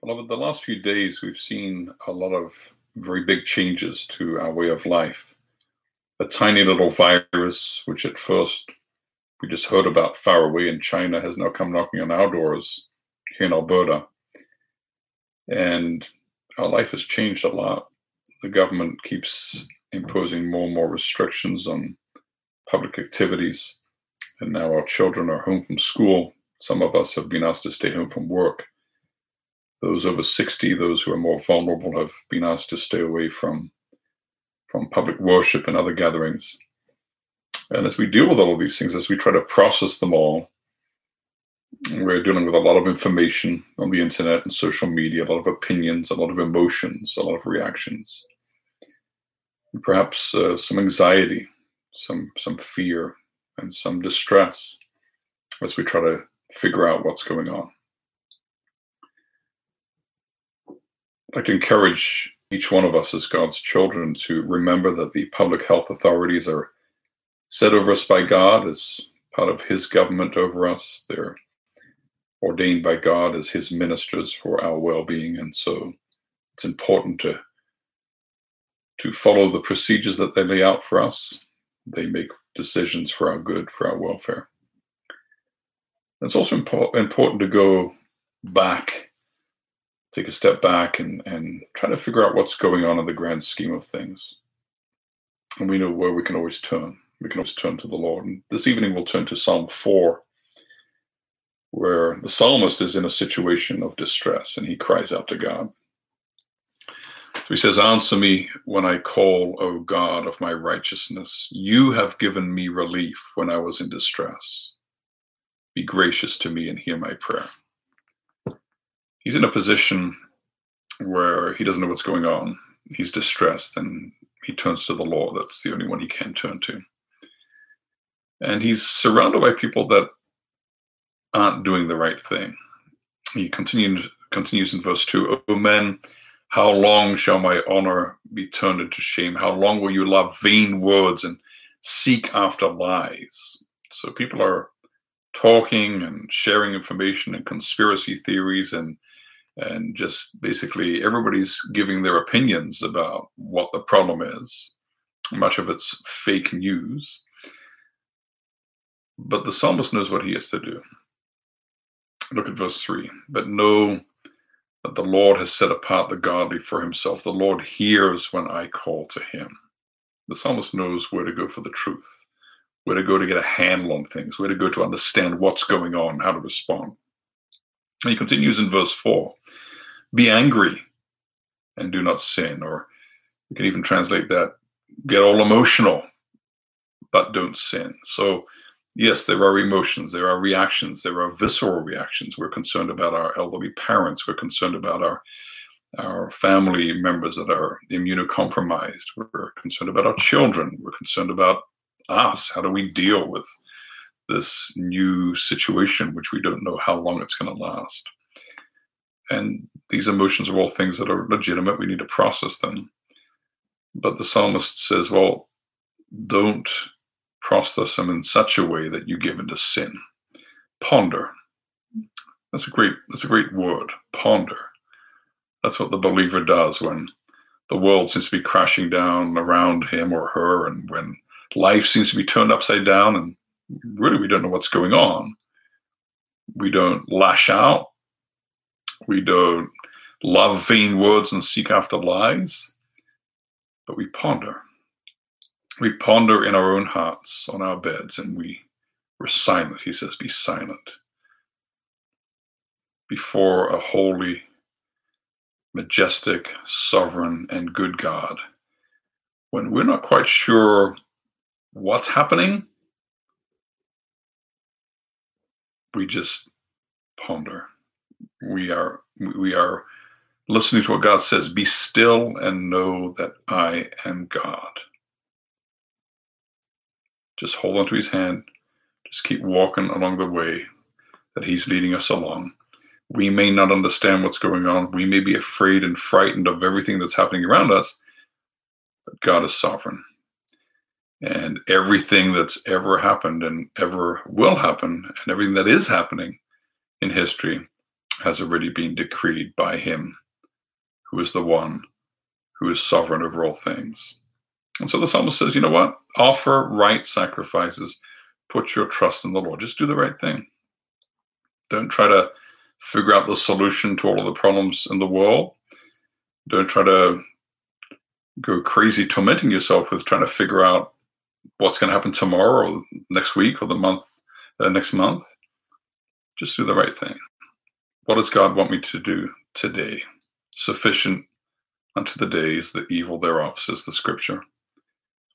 Beloved, the last few days we've seen a lot of very big changes to our way of life. A tiny little virus, which at first we just heard about far away in China, has now come knocking on our doors here in Alberta. And our life has changed a lot. The government keeps imposing more and more restrictions on public activities. And now our children are home from school. Some of us have been asked to stay home from work. Those over 60, those who are more vulnerable, have been asked to stay away from, from public worship and other gatherings. And as we deal with all of these things, as we try to process them all, we're dealing with a lot of information on the internet and social media, a lot of opinions, a lot of emotions, a lot of reactions, and perhaps uh, some anxiety, some some fear, and some distress as we try to figure out what's going on. I'd encourage each one of us as God's children to remember that the public health authorities are set over us by God as part of His government over us. They're ordained by God as His ministers for our well-being, and so it's important to to follow the procedures that they lay out for us. They make decisions for our good, for our welfare. It's also impo- important to go back, take a step back, and and try to figure out what's going on in the grand scheme of things. And we know where we can always turn. We can always turn to the Lord. And this evening we'll turn to Psalm 4 where the psalmist is in a situation of distress and he cries out to God. So he says, Answer me when I call, O God of my righteousness. You have given me relief when I was in distress. Be gracious to me and hear my prayer. He's in a position where he doesn't know what's going on. He's distressed and he turns to the law. That's the only one he can turn to. And he's surrounded by people that aren't doing the right thing. He continues continues in verse two. O men, how long shall my honor be turned into shame? How long will you love vain words and seek after lies? So people are talking and sharing information and conspiracy theories and and just basically everybody's giving their opinions about what the problem is. Much of it's fake news. But the psalmist knows what he has to do. Look at verse 3. But know that the Lord has set apart the godly for himself. The Lord hears when I call to him. The psalmist knows where to go for the truth, where to go to get a handle on things, where to go to understand what's going on, how to respond. He continues in verse 4 Be angry and do not sin. Or you can even translate that get all emotional, but don't sin. So yes, there are emotions, there are reactions, there are visceral reactions. We're concerned about our elderly parents. We're concerned about our our family members that are immunocompromised. We're concerned about our children. We're concerned about us. How do we deal with this new situation, which we don't know how long it's going to last? And these emotions are all things that are legitimate. We need to process them. But the psalmist says, well, don't process them in such a way that you give into sin. Ponder. That's a great that's a great word. Ponder. That's what the believer does when the world seems to be crashing down around him or her and when life seems to be turned upside down and really we don't know what's going on. We don't lash out. We don't love vain words and seek after lies, but we ponder we ponder in our own hearts on our beds and we were silent. He says, Be silent before a holy, majestic, sovereign, and good God. When we're not quite sure what's happening, we just ponder. We are we are listening to what God says, be still and know that I am God. Just hold onto his hand. Just keep walking along the way that he's leading us along. We may not understand what's going on. We may be afraid and frightened of everything that's happening around us, but God is sovereign. And everything that's ever happened and ever will happen, and everything that is happening in history has already been decreed by him who is the one who is sovereign over all things. And so the psalmist says, you know what? Offer right sacrifices. Put your trust in the Lord. Just do the right thing. Don't try to figure out the solution to all of the problems in the world. Don't try to go crazy tormenting yourself with trying to figure out what's going to happen tomorrow or next week or the month uh, next month. Just do the right thing. What does God want me to do today? Sufficient unto the days the evil thereof, says the scripture.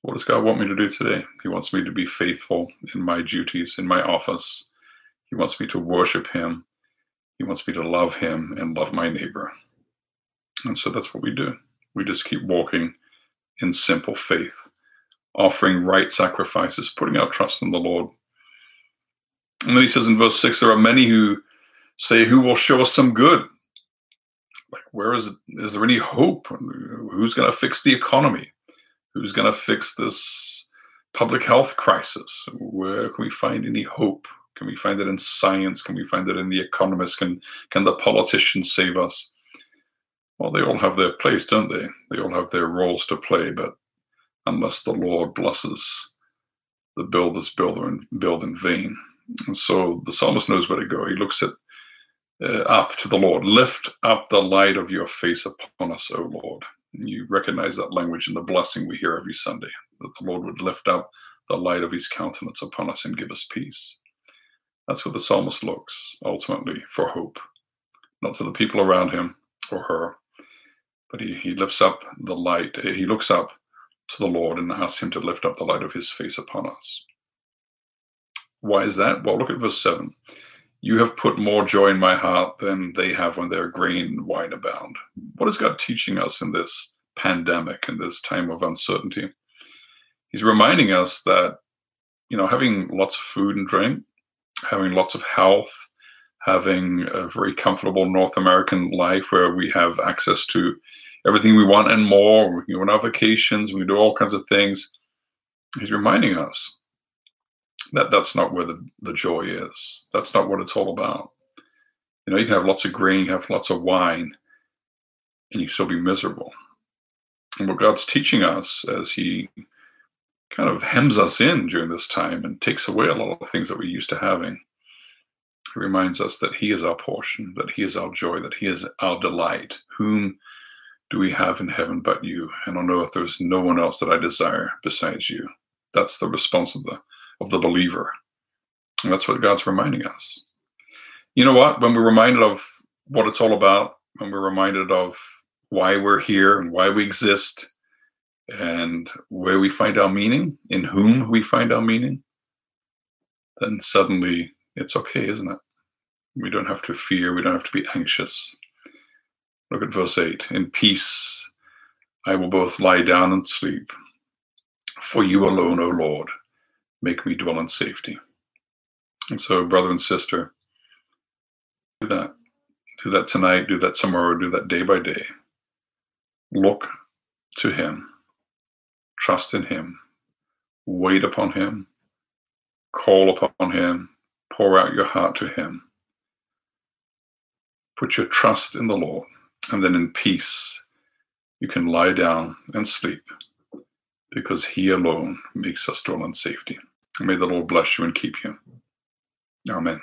What does God want me to do today? He wants me to be faithful in my duties, in my office. He wants me to worship Him. He wants me to love Him and love my neighbor. And so that's what we do. We just keep walking in simple faith, offering right sacrifices, putting our trust in the Lord. And then he says in verse 6 there are many who say, Who will show us some good? Like, where is, is there any hope? Who's going to fix the economy? Who's going to fix this public health crisis? Where can we find any hope? Can we find it in science? Can we find it in the economists? Can, can the politicians save us? Well, they all have their place, don't they? They all have their roles to play, but unless the Lord blesses, the builders build in, build in vain. And so the psalmist knows where to go. He looks at uh, up to the Lord. Lift up the light of your face upon us, O Lord. And you recognize that language in the blessing we hear every Sunday, that the Lord would lift up the light of his countenance upon us and give us peace. That's where the psalmist looks, ultimately, for hope. Not to the people around him or her, but he, he lifts up the light. He looks up to the Lord and ask him to lift up the light of his face upon us. Why is that? Well, look at verse 7. You have put more joy in my heart than they have when their grain and wine abound. What is God teaching us in this pandemic, in this time of uncertainty? He's reminding us that, you know, having lots of food and drink, having lots of health, having a very comfortable North American life where we have access to everything we want and more. We can go on our vacations, we can do all kinds of things. He's reminding us that that's not where the, the joy is. That's not what it's all about. You know, you can have lots of grain, have lots of wine, and you still be miserable. And what God's teaching us as He kind of hems us in during this time and takes away a lot of things that we're used to having. He reminds us that He is our portion, that He is our joy, that He is our delight. Whom do we have in heaven but you? And on earth there's no one else that I desire besides you. That's the response of the of the believer. And that's what God's reminding us. You know what? When we're reminded of what it's all about, when we're reminded of why we're here and why we exist, and where we find our meaning, in whom we find our meaning, then suddenly it's okay, isn't it? We don't have to fear, we don't have to be anxious. Look at verse 8 In peace I will both lie down and sleep, for you alone, O Lord, make me dwell in safety. And so, brother and sister, do that. Do that tonight, do that tomorrow, do that day by day. Look to Him trust in Him, wait upon Him, call upon Him, pour out your heart to Him. Put your trust in the Lord, and then in peace you can lie down and sleep because He alone makes us dwell in safety. may the Lord bless you and keep you. Amen.